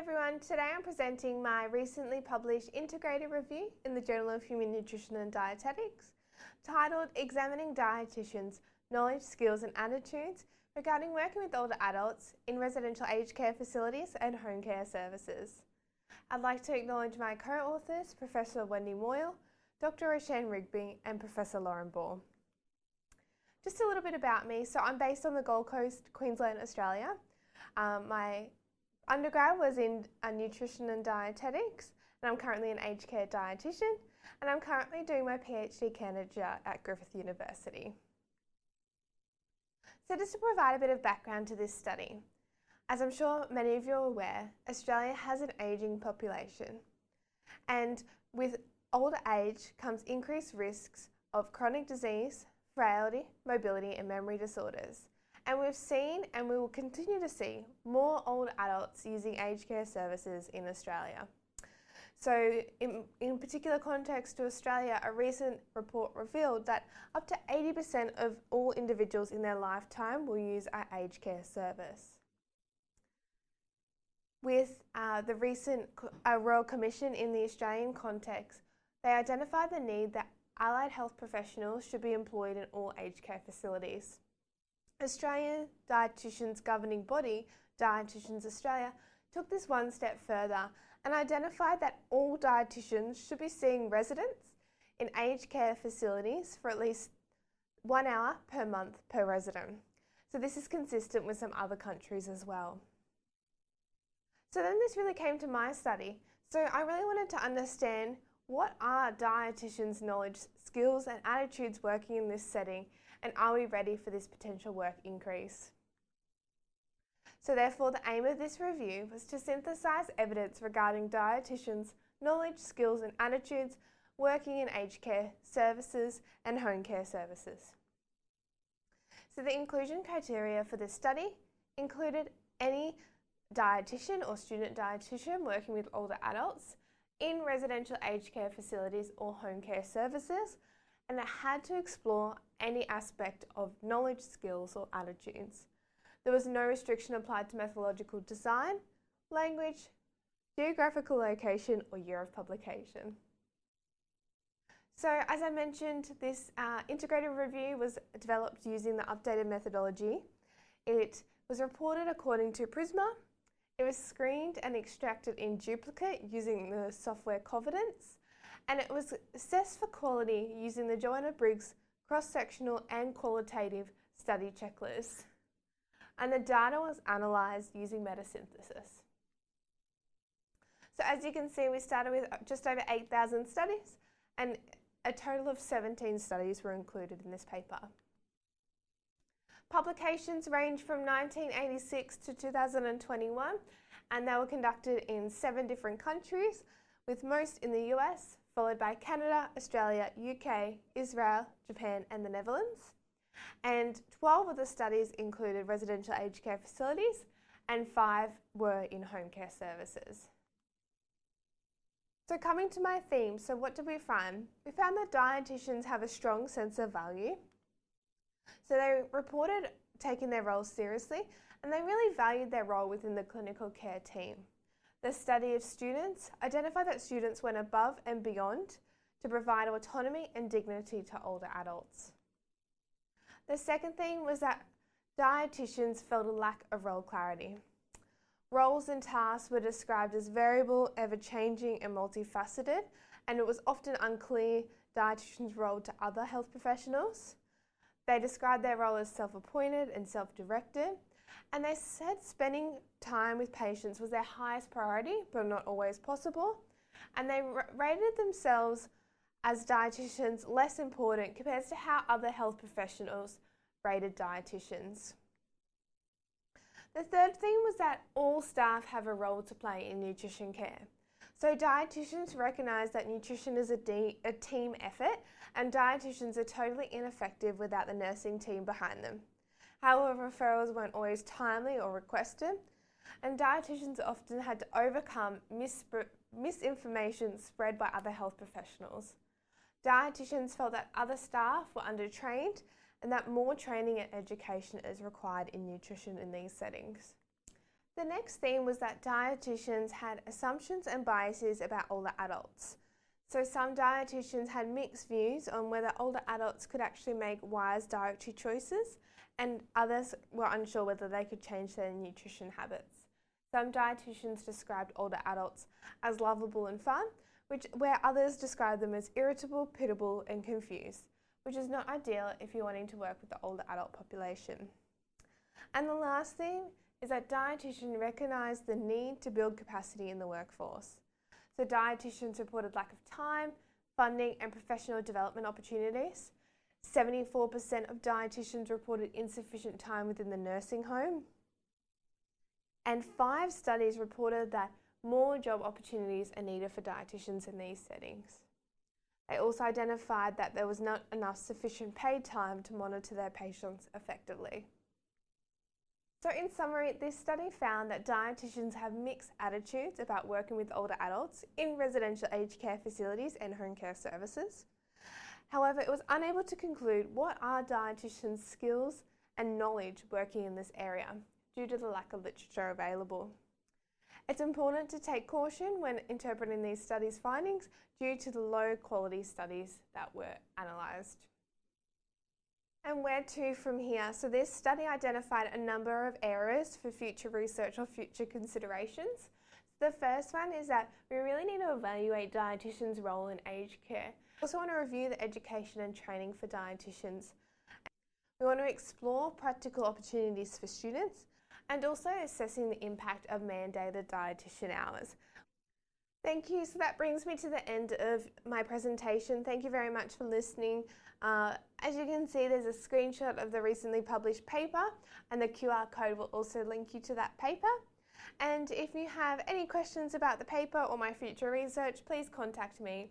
everyone, today I'm presenting my recently published integrated review in the Journal of Human Nutrition and Dietetics titled Examining Dietitians' Knowledge, Skills and Attitudes regarding working with older adults in residential aged care facilities and home care services. I'd like to acknowledge my co-authors, Professor Wendy Moyle, Dr. Roshan Rigby and Professor Lauren Ball. Just a little bit about me. So I'm based on the Gold Coast, Queensland, Australia. Um, my undergrad was in uh, nutrition and dietetics, and I'm currently an aged care dietitian, and I'm currently doing my PhD candidate at Griffith University. So just to provide a bit of background to this study, as I'm sure many of you are aware, Australia has an ageing population, and with older age comes increased risks of chronic disease, frailty, mobility, and memory disorders. And we've seen and we will continue to see more older adults using aged care services in Australia. So, in, in particular context to Australia, a recent report revealed that up to 80% of all individuals in their lifetime will use our aged care service. With uh, the recent uh, Royal Commission in the Australian context, they identified the need that allied health professionals should be employed in all aged care facilities. Australian Dietitians Governing Body, Dietitians Australia, took this one step further and identified that all dietitians should be seeing residents in aged care facilities for at least one hour per month per resident. So, this is consistent with some other countries as well. So, then this really came to my study. So, I really wanted to understand what are dietitians' knowledge, skills, and attitudes working in this setting and are we ready for this potential work increase? So, therefore, the aim of this review was to synthesise evidence regarding dietitians' knowledge, skills, and attitudes working in aged care services and home care services. So, the inclusion criteria for this study included any dietitian or student dietitian working with older adults in residential aged care facilities or home care services and it had to explore any aspect of knowledge, skills, or attitudes. There was no restriction applied to methodological design, language, geographical location, or year of publication. So, as I mentioned, this uh, integrated review was developed using the updated methodology. It was reported according to Prisma. It was screened and extracted in duplicate using the software Covidence and it was assessed for quality using the Joanna Briggs cross-sectional and qualitative study checklist. And the data was analysed using metasynthesis. So as you can see, we started with just over 8,000 studies and a total of 17 studies were included in this paper. Publications range from 1986 to 2021 and they were conducted in seven different countries with most in the US, followed by Canada, Australia, UK, Israel, Japan, and the Netherlands. And 12 of the studies included residential aged care facilities, and five were in home care services. So, coming to my theme, so what did we find? We found that dietitians have a strong sense of value. So, they reported taking their role seriously and they really valued their role within the clinical care team. The study of students identified that students went above and beyond to provide autonomy and dignity to older adults. The second thing was that dietitians felt a lack of role clarity. Roles and tasks were described as variable, ever changing, and multifaceted, and it was often unclear dietitians' role to other health professionals. They described their role as self appointed and self directed, and they said spending time with patients was their highest priority, but not always possible. And they rated themselves as dietitians less important compared to how other health professionals rated dietitians. The third thing was that all staff have a role to play in nutrition care. So, dietitians recognise that nutrition is a, de- a team effort, and dietitians are totally ineffective without the nursing team behind them. However, referrals weren't always timely or requested, and dietitians often had to overcome misinformation spread by other health professionals. Dietitians felt that other staff were undertrained and that more training and education is required in nutrition in these settings. The next theme was that dietitians had assumptions and biases about older adults. So, some dietitians had mixed views on whether older adults could actually make wise dietary choices, and others were unsure whether they could change their nutrition habits. Some dietitians described older adults as lovable and fun, which, where others described them as irritable, pitiable, and confused, which is not ideal if you're wanting to work with the older adult population. And the last thing is that dietitians recognise the need to build capacity in the workforce. So, dietitians reported lack of time, funding, and professional development opportunities. 74% of dietitians reported insufficient time within the nursing home. And five studies reported that more job opportunities are needed for dietitians in these settings. They also identified that there was not enough sufficient paid time to monitor their patients effectively. So, in summary, this study found that dietitians have mixed attitudes about working with older adults in residential aged care facilities and home care services. However, it was unable to conclude what are dietitians' skills and knowledge working in this area due to the lack of literature available. It's important to take caution when interpreting these studies' findings due to the low quality studies that were analysed. And where to from here? So, this study identified a number of areas for future research or future considerations. The first one is that we really need to evaluate dietitians' role in aged care. We also want to review the education and training for dietitians. We want to explore practical opportunities for students and also assessing the impact of mandated dietitian hours. Thank you. So that brings me to the end of my presentation. Thank you very much for listening. Uh, as you can see, there's a screenshot of the recently published paper, and the QR code will also link you to that paper. And if you have any questions about the paper or my future research, please contact me.